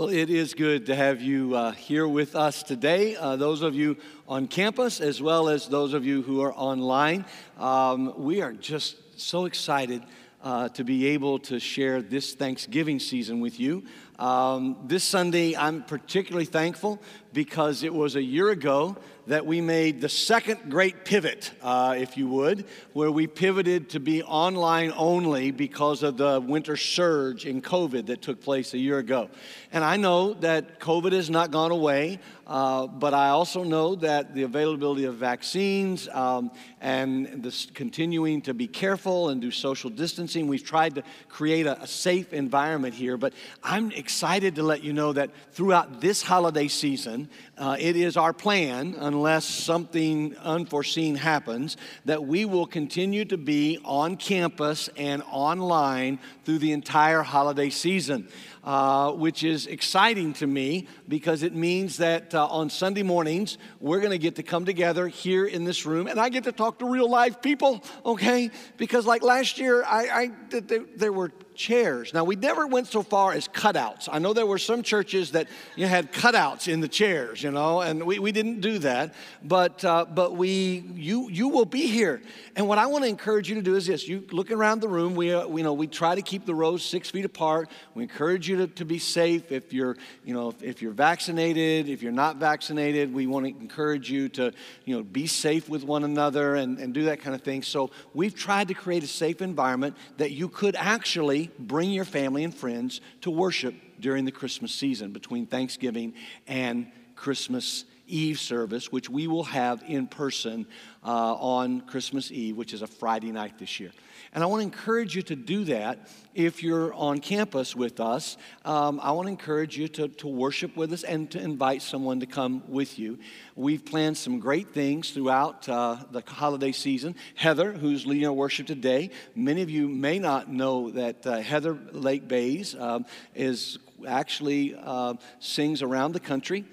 Well, it is good to have you uh, here with us today. Uh, those of you on campus, as well as those of you who are online, um, we are just so excited uh, to be able to share this Thanksgiving season with you. Um, this Sunday, I'm particularly thankful because it was a year ago that we made the second great pivot, uh, if you would, where we pivoted to be online only because of the winter surge in COVID that took place a year ago. And I know that COVID has not gone away, uh, but I also know that the availability of vaccines um, and this continuing to be careful and do social distancing, we've tried to create a, a safe environment here. But I'm excited to let you know that throughout this holiday season, uh, it is our plan, unless something unforeseen happens, that we will continue to be on campus and online through the entire holiday season. Uh, which is exciting to me because it means that uh, on Sunday mornings, we're going to get to come together here in this room and I get to talk to real live people, okay? Because like last year, I, I there were chairs. Now, we never went so far as cutouts. I know there were some churches that you know, had cutouts in the chairs, you know, and we, we didn't do that. But, uh, but we, you, you will be here. And what I want to encourage you to do is this you look around the room, we, uh, we, know, we try to keep the rows six feet apart. We encourage you to, to be safe. If you're, you know, if, if you're vaccinated, if you're not vaccinated, we want to encourage you to, you know, be safe with one another and, and do that kind of thing. So we've tried to create a safe environment that you could actually bring your family and friends to worship during the Christmas season between Thanksgiving and Christmas Eve service, which we will have in person uh, on Christmas Eve, which is a Friday night this year. And I want to encourage you to do that if you're on campus with us. Um, I want to encourage you to, to worship with us and to invite someone to come with you. We've planned some great things throughout uh, the holiday season. Heather, who's leading our worship today, many of you may not know that uh, Heather Lake Bays um, is actually uh, sings around the country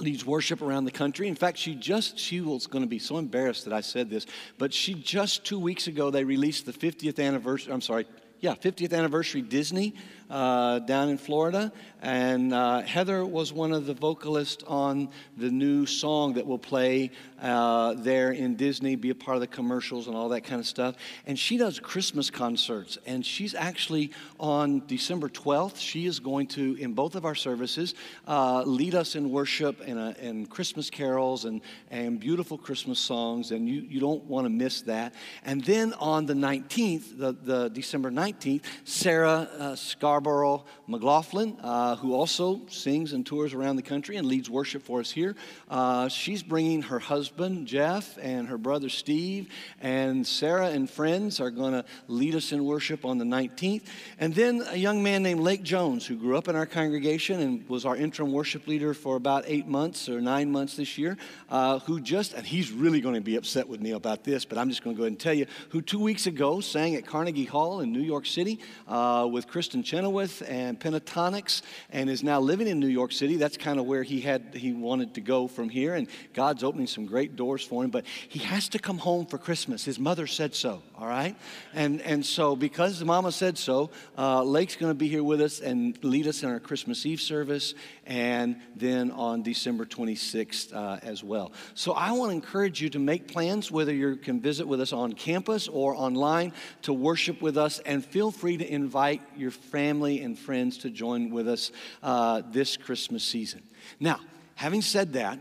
leads worship around the country. In fact, she just, she was going to be so embarrassed that I said this, but she just two weeks ago, they released the 50th anniversary, I'm sorry, yeah, 50th anniversary Disney uh, down in Florida. And uh, Heather was one of the vocalists on the new song that will play uh, there in Disney, be a part of the commercials and all that kind of stuff. And she does Christmas concerts. And she's actually on December 12th, she is going to, in both of our services, uh, lead us in worship and, uh, and Christmas carols and, and beautiful Christmas songs. And you, you don't want to miss that. And then on the 19th, the, the December 19th, Sarah uh, Scarborough McLaughlin, uh, who also sings and tours around the country and leads worship for us here. Uh, she's bringing her husband, Jeff, and her brother, Steve, and Sarah and friends are going to lead us in worship on the 19th. And then a young man named Lake Jones, who grew up in our congregation and was our interim worship leader for about eight months or nine months this year, uh, who just, and he's really going to be upset with me about this, but I'm just going to go ahead and tell you, who two weeks ago sang at Carnegie Hall in New York City uh, with Kristin Chenoweth and Pentatonix and is now living in New York City. That's kind of where he had he wanted to go from here, and God's opening some great doors for him. But he has to come home for Christmas. His mother said so. All right, and and so because mama said so, uh, Lake's going to be here with us and lead us in our Christmas Eve service, and then on December 26th uh, as well. So I want to encourage you to make plans, whether you can visit with us on campus or online, to worship with us, and feel free to invite your family and friends to join with us uh, this Christmas season. Now, having said that,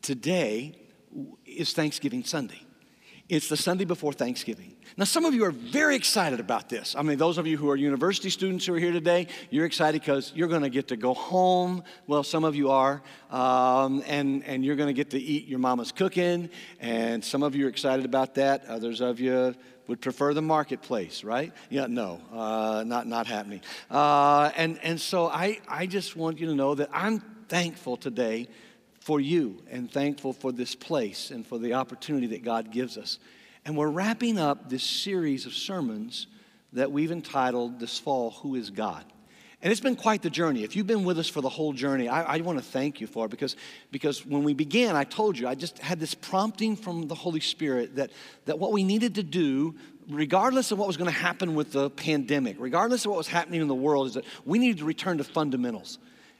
today is Thanksgiving Sunday. It's the Sunday before Thanksgiving. Now, some of you are very excited about this. I mean, those of you who are university students who are here today, you're excited because you're going to get to go home. Well, some of you are. Um, and, and you're going to get to eat your mama's cooking. And some of you are excited about that. Others of you would prefer the marketplace, right? Yeah, no, uh, not, not happening. Uh, and, and so I, I just want you to know that I'm thankful today for you and thankful for this place and for the opportunity that God gives us. And we're wrapping up this series of sermons that we've entitled this fall, Who is God? And it's been quite the journey. If you've been with us for the whole journey, I, I want to thank you for it because, because when we began, I told you, I just had this prompting from the Holy Spirit that, that what we needed to do, regardless of what was going to happen with the pandemic, regardless of what was happening in the world, is that we needed to return to fundamentals.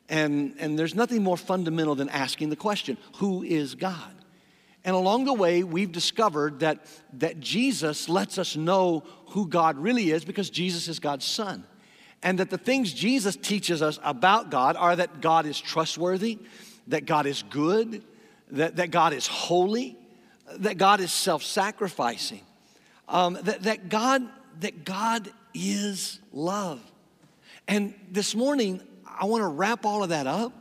And, and there's nothing more fundamental than asking the question who is God? And along the way, we've discovered that, that Jesus lets us know who God really is because Jesus is God's Son. And that the things Jesus teaches us about God are that God is trustworthy, that God is good, that, that God is holy, that God is self sacrificing, um, that, that, God, that God is love. And this morning, I want to wrap all of that up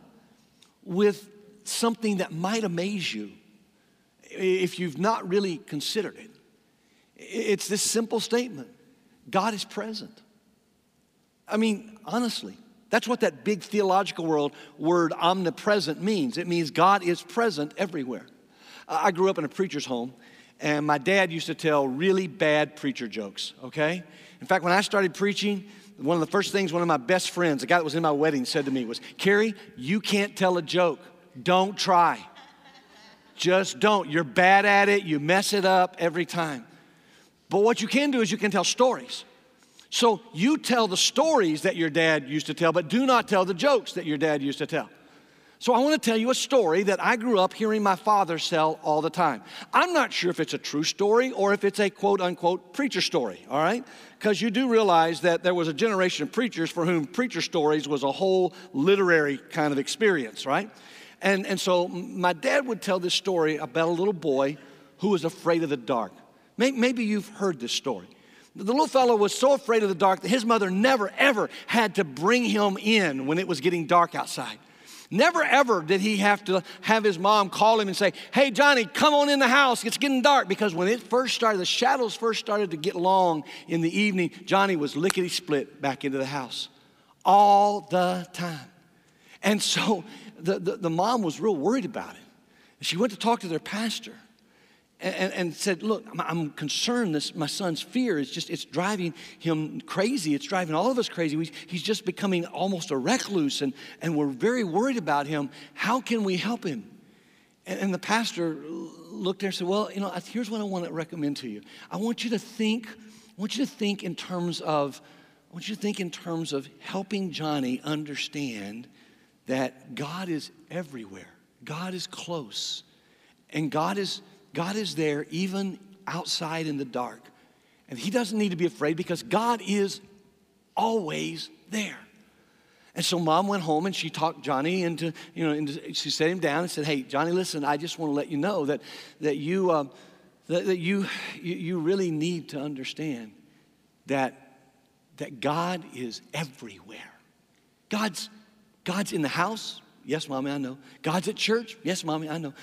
with something that might amaze you if you've not really considered it. It's this simple statement God is present. I mean, honestly, that's what that big theological world word omnipresent means. It means God is present everywhere. I grew up in a preacher's home, and my dad used to tell really bad preacher jokes, okay? In fact, when I started preaching, one of the first things one of my best friends, the guy that was in my wedding, said to me was, Carrie, you can't tell a joke. Don't try. Just don't. You're bad at it. You mess it up every time. But what you can do is you can tell stories. So you tell the stories that your dad used to tell, but do not tell the jokes that your dad used to tell. So I want to tell you a story that I grew up hearing my father tell all the time. I'm not sure if it's a true story or if it's a quote unquote preacher story, all right? Because you do realize that there was a generation of preachers for whom preacher stories was a whole literary kind of experience, right? And, and so my dad would tell this story about a little boy who was afraid of the dark. Maybe you've heard this story. The little fellow was so afraid of the dark that his mother never, ever had to bring him in when it was getting dark outside. Never ever did he have to have his mom call him and say, Hey, Johnny, come on in the house. It's getting dark. Because when it first started, the shadows first started to get long in the evening, Johnny was lickety split back into the house all the time. And so the, the, the mom was real worried about it. She went to talk to their pastor and, and, said, Look, I'm concerned this, my son's fear is just, it's driving him crazy. It's driving all of us crazy. he's just becoming almost a recluse, and, and we're very worried about him. How can we help him? And, and the pastor looked there and said, Well, you know, here's what I want to recommend to you. I want you to think, I want you to think in terms of, I want you to think in terms of helping Johnny understand that God is everywhere. God is close. And God is God is there even outside in the dark. And he doesn't need to be afraid because God is always there. And so mom went home and she talked Johnny into, you know, into, she set him down and said, Hey, Johnny, listen, I just want to let you know that, that, you, uh, that, that you, you, you really need to understand that, that God is everywhere. God's, God's in the house, Yes, mommy, I know. God's at church? Yes, mommy, I know.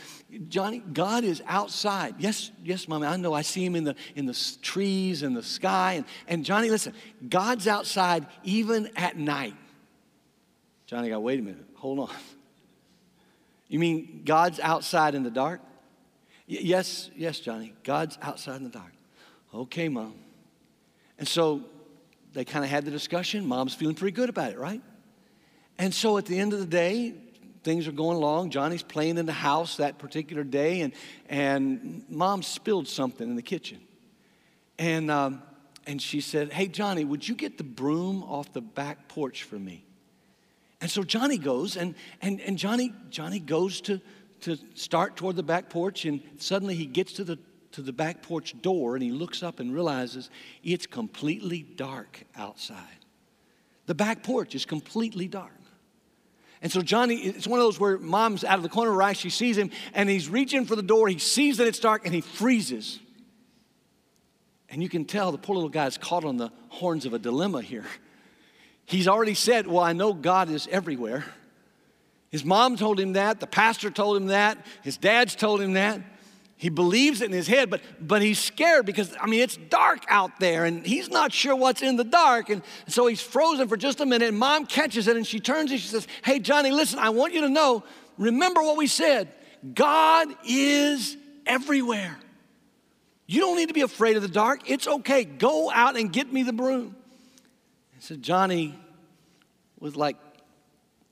Johnny, God is outside. Yes, yes, mommy, I know. I see him in the in the trees and the sky. And, and Johnny, listen, God's outside even at night. Johnny got, wait a minute, hold on. You mean God's outside in the dark? Y- yes, yes, Johnny. God's outside in the dark. Okay, mom. And so they kind of had the discussion. Mom's feeling pretty good about it, right? And so at the end of the day, things are going along. Johnny's playing in the house that particular day, and, and mom spilled something in the kitchen. And, um, and she said, Hey, Johnny, would you get the broom off the back porch for me? And so Johnny goes, and, and, and Johnny, Johnny goes to, to start toward the back porch, and suddenly he gets to the, to the back porch door and he looks up and realizes it's completely dark outside. The back porch is completely dark. And so Johnny, it's one of those where mom's out of the corner of her eye, she sees him, and he's reaching for the door. He sees that it's dark, and he freezes. And you can tell the poor little guy's caught on the horns of a dilemma here. He's already said, Well, I know God is everywhere. His mom told him that, the pastor told him that, his dad's told him that. He believes it in his head, but, but he's scared because, I mean, it's dark out there and he's not sure what's in the dark. And so he's frozen for just a minute. And mom catches it and she turns and she says, Hey, Johnny, listen, I want you to know, remember what we said God is everywhere. You don't need to be afraid of the dark. It's okay. Go out and get me the broom. And so Johnny, with like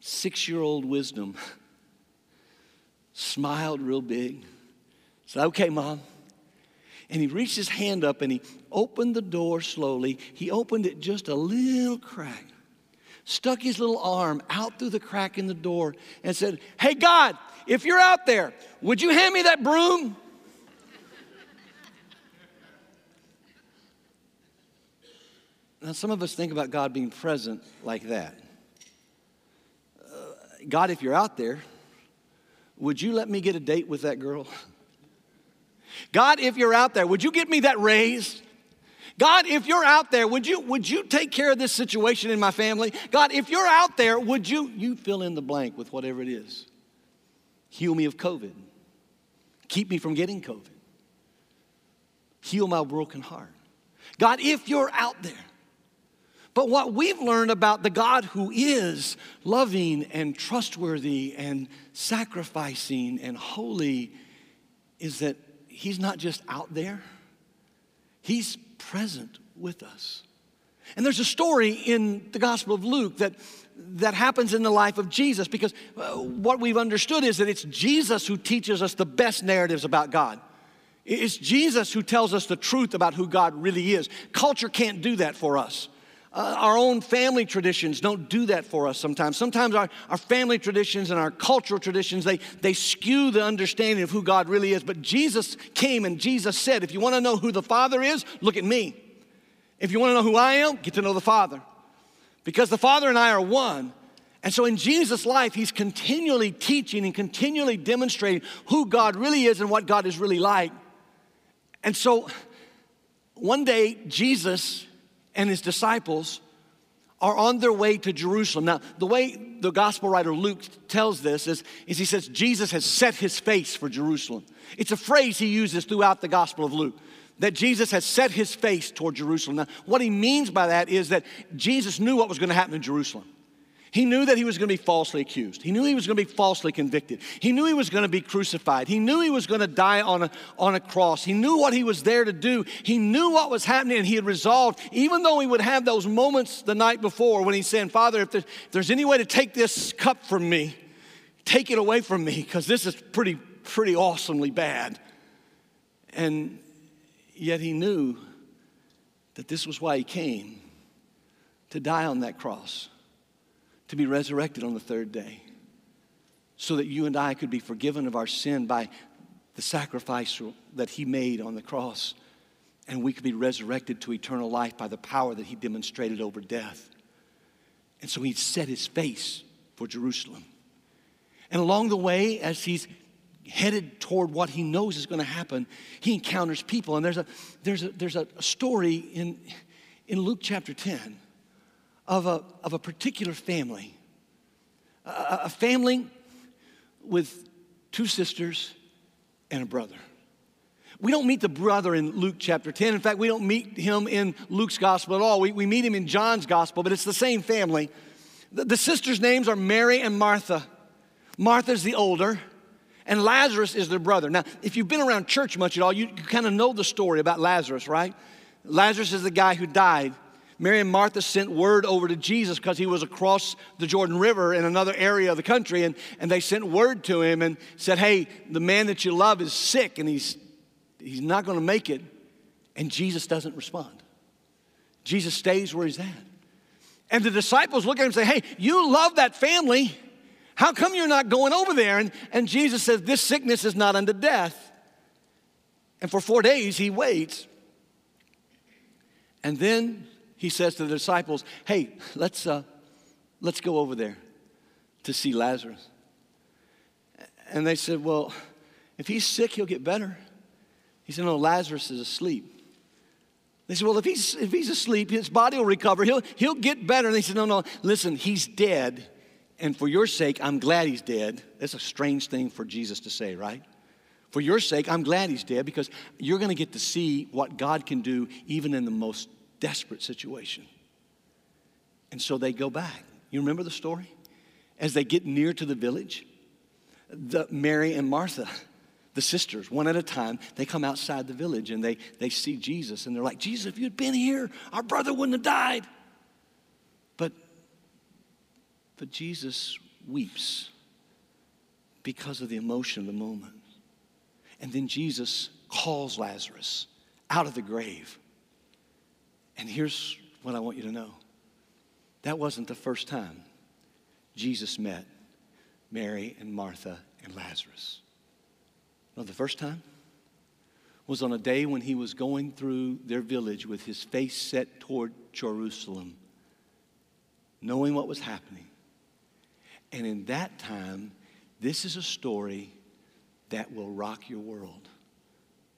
six year old wisdom, smiled real big said, Okay, mom. And he reached his hand up and he opened the door slowly. He opened it just a little crack. stuck his little arm out through the crack in the door and said, Hey, God, if you're out there, would you hand me that broom? Now, some of us think about God being present like that. Uh, God, if you're out there, would you let me get a date with that girl? God, if you're out there, would you get me that raise? God, if you're out there, would you, would you take care of this situation in my family? God, if you're out there, would you, you fill in the blank with whatever it is? Heal me of COVID. Keep me from getting COVID. Heal my broken heart. God, if you're out there. But what we've learned about the God who is loving and trustworthy and sacrificing and holy is that He's not just out there, He's present with us. And there's a story in the Gospel of Luke that, that happens in the life of Jesus because uh, what we've understood is that it's Jesus who teaches us the best narratives about God. It's Jesus who tells us the truth about who God really is. Culture can't do that for us. Uh, our own family traditions don't do that for us sometimes. Sometimes our, our family traditions and our cultural traditions, they, they skew the understanding of who God really is. But Jesus came and Jesus said, if you want to know who the Father is, look at me. If you want to know who I am, get to know the Father. Because the Father and I are one. And so in Jesus' life, he's continually teaching and continually demonstrating who God really is and what God is really like. And so one day, Jesus and his disciples are on their way to Jerusalem. Now, the way the gospel writer Luke tells this is, is he says Jesus has set his face for Jerusalem. It's a phrase he uses throughout the gospel of Luke that Jesus has set his face toward Jerusalem. Now, what he means by that is that Jesus knew what was going to happen in Jerusalem. He knew that he was going to be falsely accused. He knew he was going to be falsely convicted. He knew he was going to be crucified. He knew he was going to die on a, on a cross. He knew what he was there to do. He knew what was happening, and he had resolved, even though he would have those moments the night before when he said, Father, if there's, if there's any way to take this cup from me, take it away from me, because this is pretty, pretty awesomely bad. And yet he knew that this was why he came to die on that cross to be resurrected on the third day so that you and I could be forgiven of our sin by the sacrifice that He made on the cross, and we could be resurrected to eternal life by the power that He demonstrated over death. And so He set His face for Jerusalem. And along the way, as He's headed toward what He knows is going to happen, He encounters people. And there's a, there's a, there's a story in, in Luke chapter 10 of a, of a particular family. A, a family with two sisters and a brother. We don't meet the brother in Luke chapter 10. In fact, we don't meet him in Luke's gospel at all. We, we meet him in John's gospel, but it's the same family. The, the sisters' names are Mary and Martha. Martha's the older, and Lazarus is their brother. Now, if you've been around church much at all, you, you kind of know the story about Lazarus, right? Lazarus is the guy who died. Mary and Martha sent word over to Jesus because he was across the Jordan River in another area of the country, and, and they sent word to him and said, Hey, the man that you love is sick and he's, he's not going to make it. And Jesus doesn't respond. Jesus stays where he's at. And the disciples look at him and say, Hey, you love that family. How come you're not going over there? And, and Jesus says, This sickness is not unto death. And for four days he waits. And then he says to the disciples, Hey, let's, uh, let's go over there to see Lazarus. And they said, Well, if he's sick, he'll get better. He said, No, Lazarus is asleep. They said, Well, if he's, if he's asleep, his body will recover. He'll, he'll get better. And they said, No, no, listen, he's dead. And for your sake, I'm glad he's dead. That's a strange thing for Jesus to say, right? For your sake, I'm glad he's dead because you're going to get to see what God can do even in the most desperate situation. And so they go back. You remember the story? As they get near to the village, the Mary and Martha, the sisters, one at a time, they come outside the village and they, they see Jesus and they're like, Jesus, if you'd been here, our brother wouldn't have died. But, but Jesus weeps because of the emotion of the moment. And then Jesus calls Lazarus out of the grave. And here's what I want you to know that wasn't the first time Jesus met Mary and Martha and Lazarus. No, the first time was on a day when he was going through their village with his face set toward Jerusalem, knowing what was happening. And in that time, this is a story that will rock your world,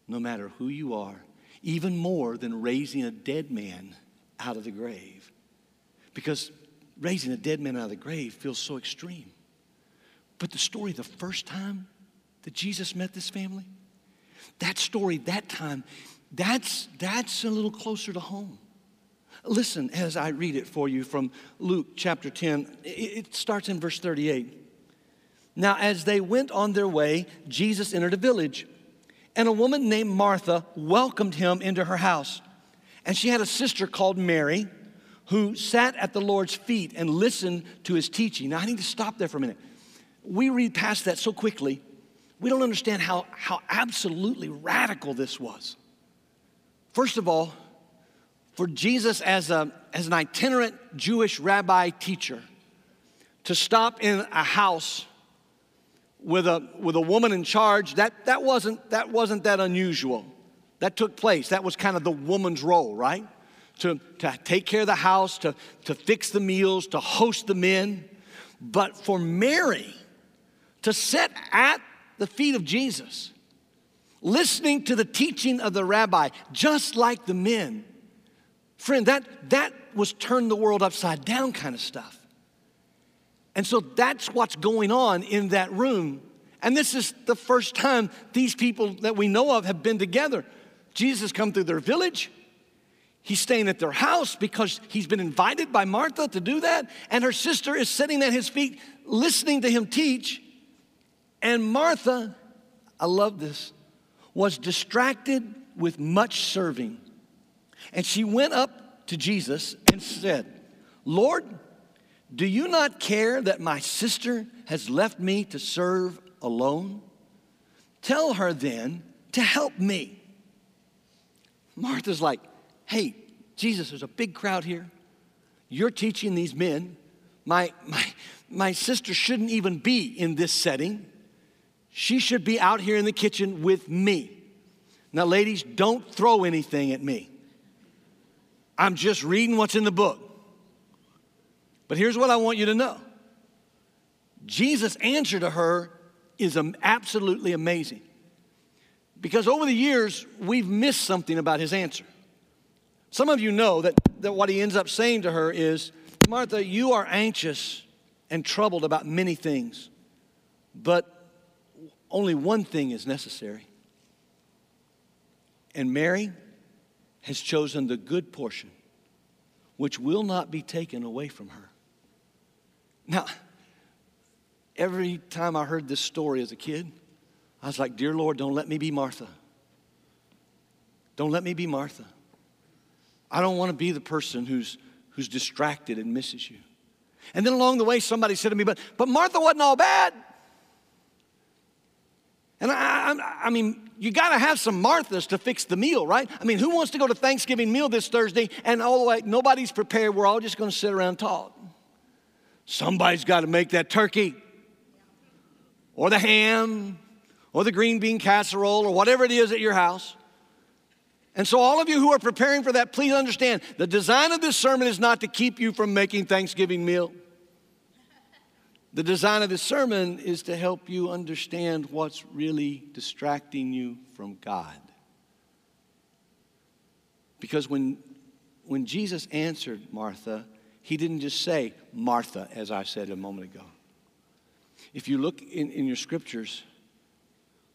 no matter who you are, even more than raising a dead man out of the grave. Because raising a dead man out of the grave feels so extreme. But the story the first time that Jesus met this family, that story, that time, that's, that's a little closer to home. Listen as I read it for you from Luke chapter 10. It starts in verse 38. Now, as they went on their way, Jesus entered a village, and a woman named Martha welcomed him into her house. And she had a sister called Mary who sat at the Lord's feet and listened to his teaching. Now, I need to stop there for a minute. We read past that so quickly we don't understand how, how absolutely radical this was. First of all, for Jesus as, a, as an itinerant Jewish rabbi teacher to stop in a house with a, with a woman in charge, that, that, wasn't, that wasn't that unusual. That took place. That was kind of the woman's role, right? To, to take care of the house, to, to fix the meals, to host the men. But for Mary to sit at the feet of Jesus, listening to the teaching of the rabbi, just like the men. Friend, that, that was turn the world upside down kind of stuff. And so that's what's going on in that room. And this is the first time these people that we know of have been together. Jesus come through their village. He's staying at their house because he's been invited by Martha to do that. And her sister is sitting at his feet listening to him teach. And Martha, I love this, was distracted with much serving. And she went up to Jesus and said, Lord, do you not care that my sister has left me to serve alone? Tell her then to help me. Martha's like, hey, Jesus, there's a big crowd here. You're teaching these men. My, my, my sister shouldn't even be in this setting. She should be out here in the kitchen with me. Now, ladies, don't throw anything at me. I'm just reading what's in the book. But here's what I want you to know Jesus' answer to her is absolutely amazing. Because over the years, we've missed something about his answer. Some of you know that, that what he ends up saying to her is Martha, you are anxious and troubled about many things, but only one thing is necessary. And Mary has chosen the good portion, which will not be taken away from her. Now, every time I heard this story as a kid, I was like, Dear Lord, don't let me be Martha. Don't let me be Martha. I don't want to be the person who's, who's distracted and misses you. And then along the way, somebody said to me, But, but Martha wasn't all bad. And I, I, I mean, you got to have some Marthas to fix the meal, right? I mean, who wants to go to Thanksgiving meal this Thursday and all the way, nobody's prepared, we're all just going to sit around and talk? Somebody's got to make that turkey or the ham or the green bean casserole or whatever it is at your house. And so, all of you who are preparing for that, please understand the design of this sermon is not to keep you from making Thanksgiving meal. The design of this sermon is to help you understand what's really distracting you from God. Because when, when Jesus answered Martha, he didn't just say, Martha, as I said a moment ago. If you look in, in your scriptures,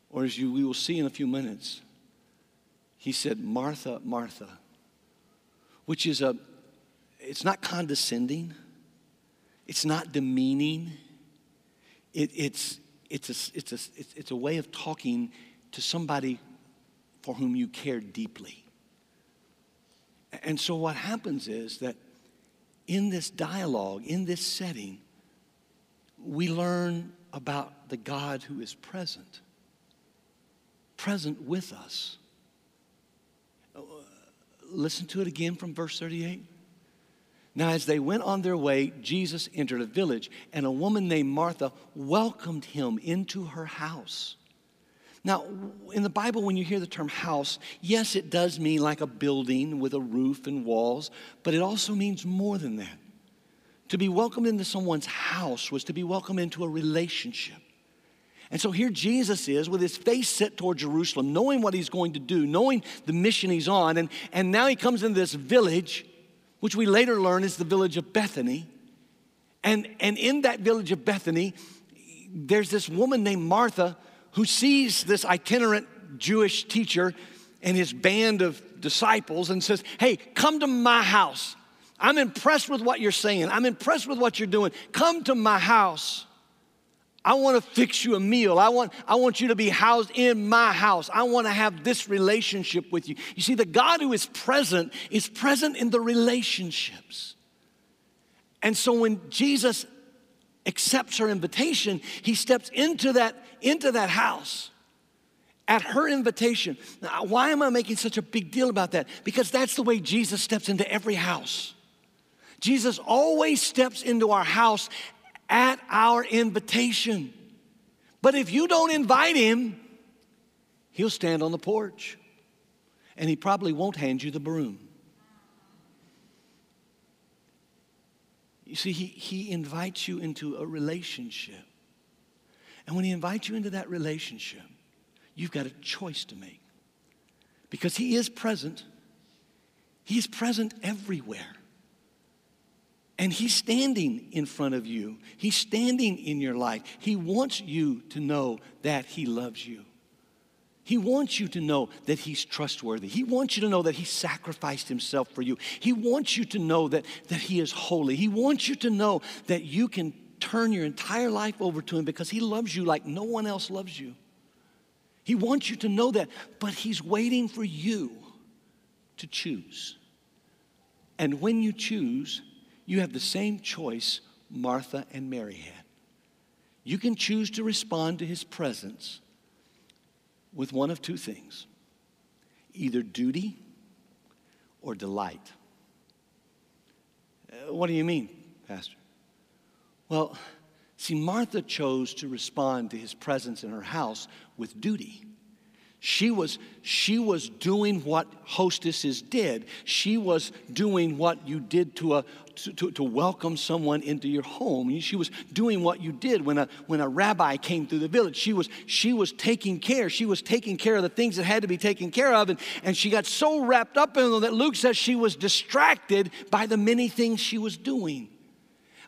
or as you, we will see in a few minutes, he said, Martha, Martha, which is a, it's not condescending, it's not demeaning it, it's, it's, a, it's, a, it's, it's a way of talking to somebody for whom you care deeply. And so what happens is that in this dialogue, in this setting, we learn about the God who is present, present with us. Listen to it again from verse 38. Now, as they went on their way, Jesus entered a village, and a woman named Martha welcomed him into her house. Now, in the Bible, when you hear the term house, yes, it does mean like a building with a roof and walls, but it also means more than that. To be welcomed into someone's house was to be welcomed into a relationship. And so here Jesus is with his face set toward Jerusalem, knowing what he's going to do, knowing the mission he's on. And, and now he comes into this village, which we later learn is the village of Bethany. And, and in that village of Bethany, there's this woman named Martha who sees this itinerant Jewish teacher and his band of disciples and says, Hey, come to my house. I'm impressed with what you're saying. I'm impressed with what you're doing. Come to my house. I want to fix you a meal. I want, I want you to be housed in my house. I want to have this relationship with you. You see, the God who is present is present in the relationships. And so when Jesus accepts her invitation, he steps into that, into that house at her invitation. Now, why am I making such a big deal about that? Because that's the way Jesus steps into every house. Jesus always steps into our house at our invitation. But if you don't invite him, he'll stand on the porch and he probably won't hand you the broom. You see, he, he invites you into a relationship. And when he invites you into that relationship, you've got a choice to make. Because he is present, he's present everywhere. And He's standing in front of you. He's standing in your life. He wants you to know that He loves you. He wants you to know that He's trustworthy. He wants you to know that He sacrificed Himself for you. He wants you to know that, that He is holy. He wants you to know that you can turn your entire life over to Him because He loves you like no one else loves you. He wants you to know that, but He's waiting for you to choose. And when you choose, you have the same choice Martha and Mary had. You can choose to respond to his presence with one of two things either duty or delight. Uh, what do you mean, Pastor? Well, see, Martha chose to respond to his presence in her house with duty. She was, she was doing what hostesses did. She was doing what you did to, a, to, to, welcome someone into your home. She was doing what you did when a, when a rabbi came through the village. She was, she was taking care. She was taking care of the things that had to be taken care of. And, and she got so wrapped up in them that Luke says she was distracted by the many things she was doing.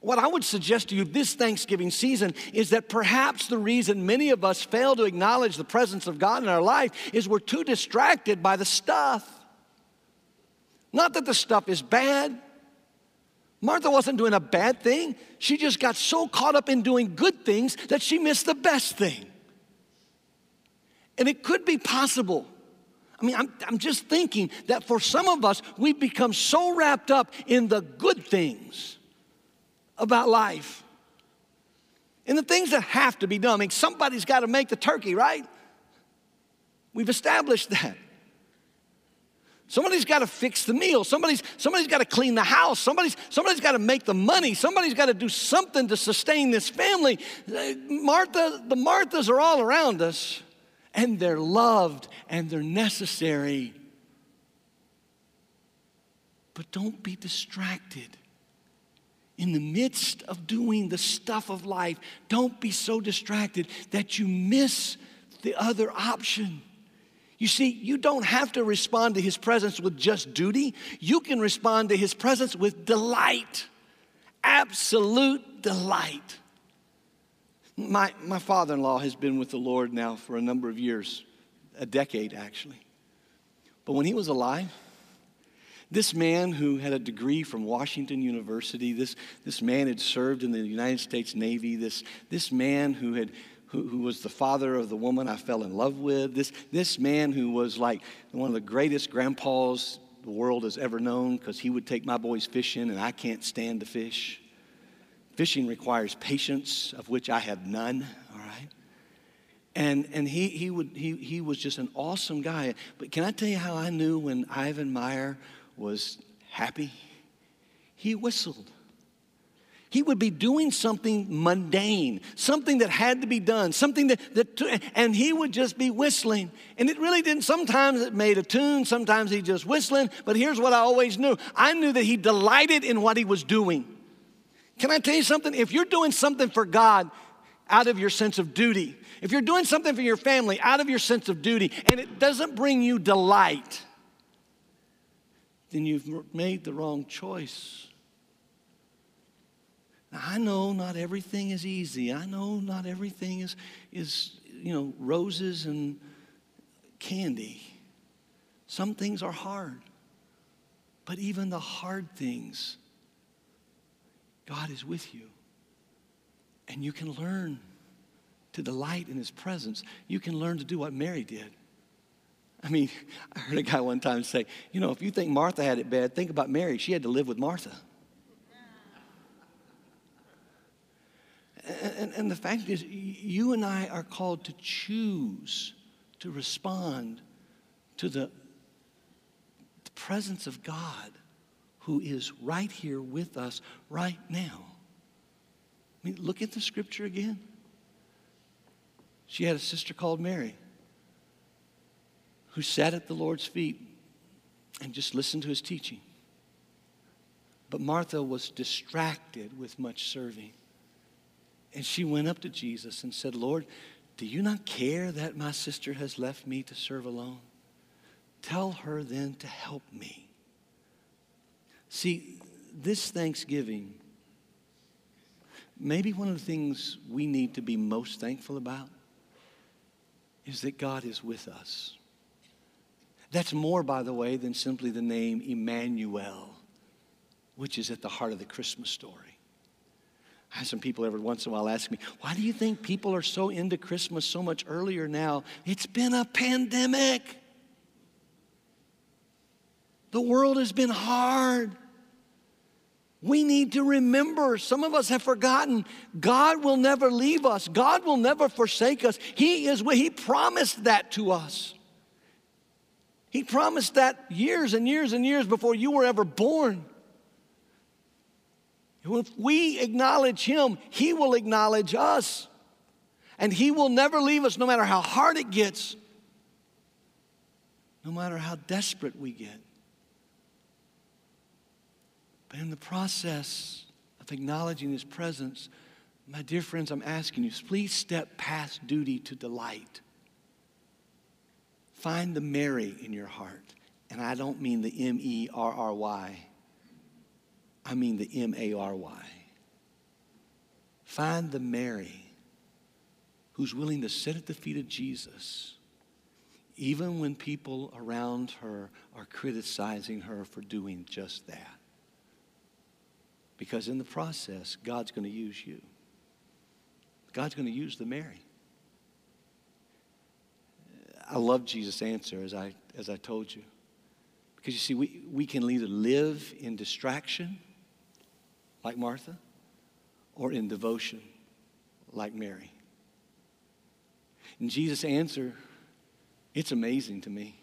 What I would suggest to you this Thanksgiving season is that perhaps the reason many of us fail to acknowledge the presence of God in our life is we're too distracted by the stuff. Not that the stuff is bad. Martha wasn't doing a bad thing. She just got so caught up in doing good things that she missed the best thing. And it could be possible. I mean, I'm, I'm just thinking that for some of us, we've become so wrapped up in the good things about life. And the things that have to be done. I mean, somebody's got to make the turkey, right? We've established that. Somebody's got to fix the meal. Somebody's, somebody's got to clean the house. Somebody's, somebody's got to make the money. Somebody's got to do something to sustain this family. Martha, the Marthas are all around us, and they're loved and they're necessary. But don't be distracted in the midst of doing the stuff of life, don't be so distracted that you miss the other option. You see, you don't have to respond to his presence with just duty. You can respond to his presence with delight, absolute delight. My, my father in law has been with the Lord now for a number of years, a decade actually. But when he was alive, this man who had a degree from Washington University, this, this man had served in the United States Navy, this, this man who had who, who, was the father of the woman I fell in love with, this, this man who was like one of the greatest grandpas the world has ever known because he would take my boys fishing and I can't stand to fish. Fishing requires patience, of which I have none, all right? And, and he, he, would, he, he was just an awesome guy. But can I tell you how I knew when Ivan Meyer was happy. he whistled. He would be doing something mundane, something that had to be done, something that, that, and he would just be whistling. And it really didn't, sometimes it made a tune, sometimes he just whistling. But here's what I always knew I knew that he delighted in what he was doing. Can I tell you something? If you're doing something for God out of your sense of duty, if you're doing something for your family out of your sense of duty, and it doesn't bring you delight, then you've made the wrong choice. Now, I know not everything is easy. I know not everything is, is you know, roses and candy. Some things are hard. But even the hard things, God is with you. And you can learn to delight in his presence. You can learn to do what Mary did. I mean, I heard a guy one time say, you know, if you think Martha had it bad, think about Mary. She had to live with Martha. And, and, the fact is, you and I are called to choose to respond to the, the presence of God who is right here with us right now. I mean, look at the scripture again. She had a sister called Mary who sat at the Lord's feet and just listened to his teaching. But Martha was distracted with much serving. And she went up to Jesus and said, Lord, do you not care that my sister has left me to serve alone? Tell her then to help me. See, this Thanksgiving, maybe one of the things we need to be most thankful about is that God is with us. That's more, by the way, than simply the name Emmanuel, which is at the heart of the Christmas story. I have some people every once in a while ask me, why do you think people are so into Christmas so much earlier now? It's been a pandemic. The world has been hard. We need to remember, some of us have forgotten, God will never leave us. God will never forsake us. He is He promised that to us. He promised that years and years and years before you were ever born. If we acknowledge Him, He will acknowledge us. And He will never leave us no matter how hard it gets, no matter how desperate we get. But in the process of acknowledging His presence, my dear friends, I'm asking you, please step past duty to delight. Find the Mary in your heart. And I don't mean the M E R R Y. I mean the M A R Y. Find the Mary who's willing to sit at the feet of Jesus, even when people around her are criticizing her for doing just that. Because in the process, God's going to use you. God's going to use the Mary. I love Jesus' answer, as I, as I told you. Because you see, we, we can either live in distraction like Martha, or in devotion, like Mary? And Jesus' answer, it's amazing to me.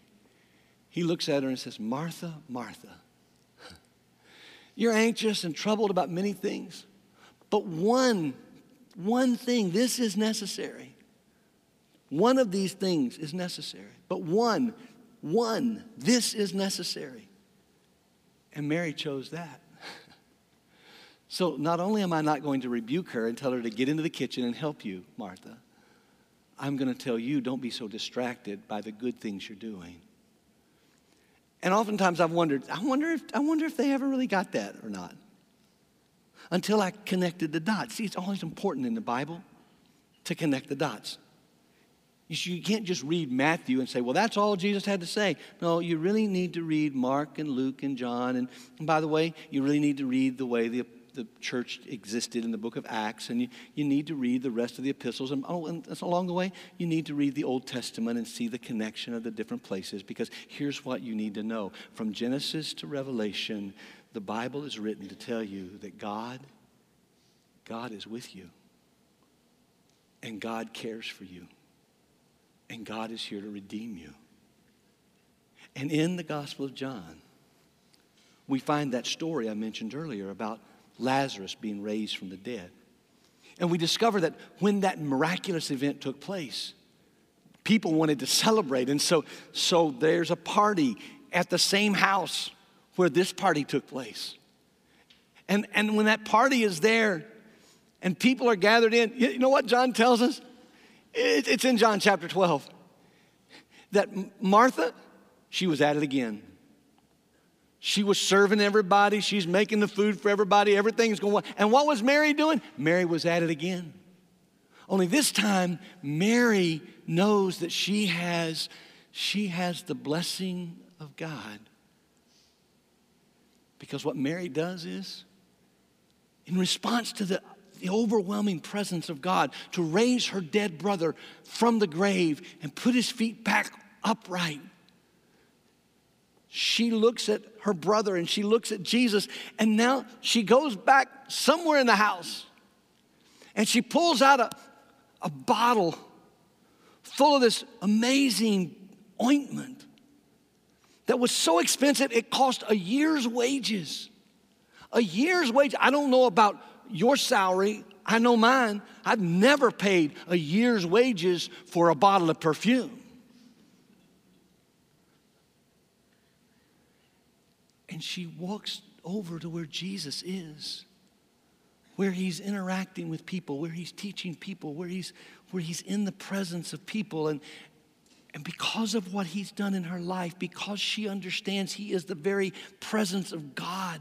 He looks at her and says, Martha, Martha, you're anxious and troubled about many things, but one, one thing, this is necessary. One of these things is necessary, but one, one, this is necessary. And Mary chose that. So not only am I not going to rebuke her and tell her to get into the kitchen and help you, Martha, I'm going to tell you don't be so distracted by the good things you're doing. And oftentimes I've wondered, I wonder if, I wonder if they ever really got that or not. Until I connected the dots. See, it's always important in the Bible to connect the dots. You can't just read Matthew and say, well, that's all Jesus had to say. No, you really need to read Mark and Luke and John. And, and by the way, you really need to read the way the the church existed in the book of Acts, and you, you need to read the rest of the epistles. And, oh, and along the way, you need to read the Old Testament and see the connection of the different places, because here's what you need to know from Genesis to Revelation, the Bible is written to tell you that God, God is with you, and God cares for you, and God is here to redeem you. And in the Gospel of John, we find that story I mentioned earlier about Lazarus being raised from the dead. And we discover that when that miraculous event took place, people wanted to celebrate. And so, so there's a party at the same house where this party took place. And, and when that party is there and people are gathered in, you know what John tells us? It's in John chapter 12 that Martha, she was at it again. She was serving everybody. She's making the food for everybody. Everything's going well. And what was Mary doing? Mary was at it again. Only this time, Mary knows that she has, she has the blessing of God. Because what Mary does is, in response to the, the overwhelming presence of God, to raise her dead brother from the grave and put his feet back upright she looks at her brother and she looks at Jesus, and now she goes back somewhere in the house and she pulls out a, a bottle full of this amazing ointment that was so expensive it cost a year's wages. A year's wage. I don't know about your salary, I know mine. I've never paid a year's wages for a bottle of perfume. And she walks over to where Jesus is, where he's interacting with people, where he's teaching people, where he's, where he's in the presence of people. And, and because of what he's done in her life, because she understands he is the very presence of God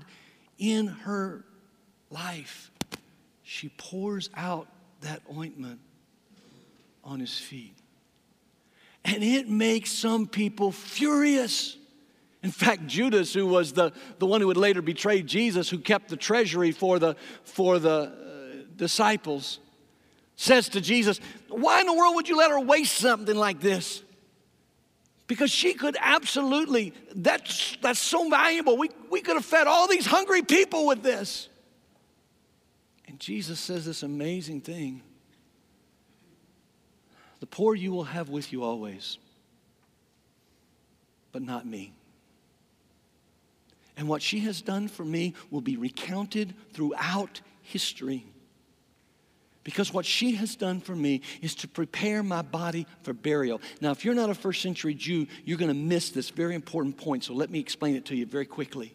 in her life, she pours out that ointment on his feet. And it makes some people furious. In fact, Judas, who was the, the one who would later betray Jesus, who kept the treasury for the, for the uh, disciples, says to Jesus, Why in the world would you let her waste something like this? Because she could absolutely, that's, that's so valuable. We, we could have fed all these hungry people with this. Jesus says this amazing thing The poor you will have with you always, but not me. And what she has done for me will be recounted throughout history. Because what she has done for me is to prepare my body for burial. Now, if you're not a first century Jew, you're going to miss this very important point. So let me explain it to you very quickly.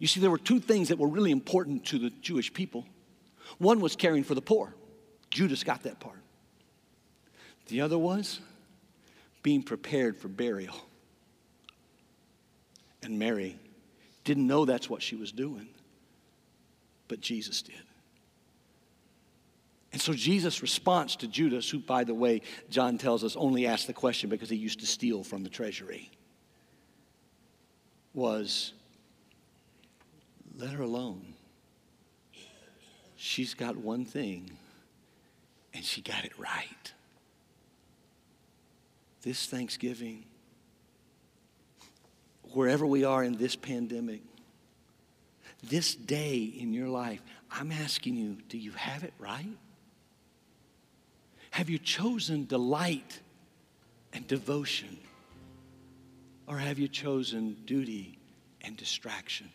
You see, there were two things that were really important to the Jewish people one was caring for the poor, Judas got that part. The other was being prepared for burial. And Mary didn't know that's what she was doing, but Jesus did. And so Jesus' response to Judas, who, by the way, John tells us only asked the question because he used to steal from the treasury, was let her alone. She's got one thing, and she got it right. This Thanksgiving, wherever we are in this pandemic, this day in your life, I'm asking you, do you have it right? Have you chosen delight and devotion? Or have you chosen duty and distraction?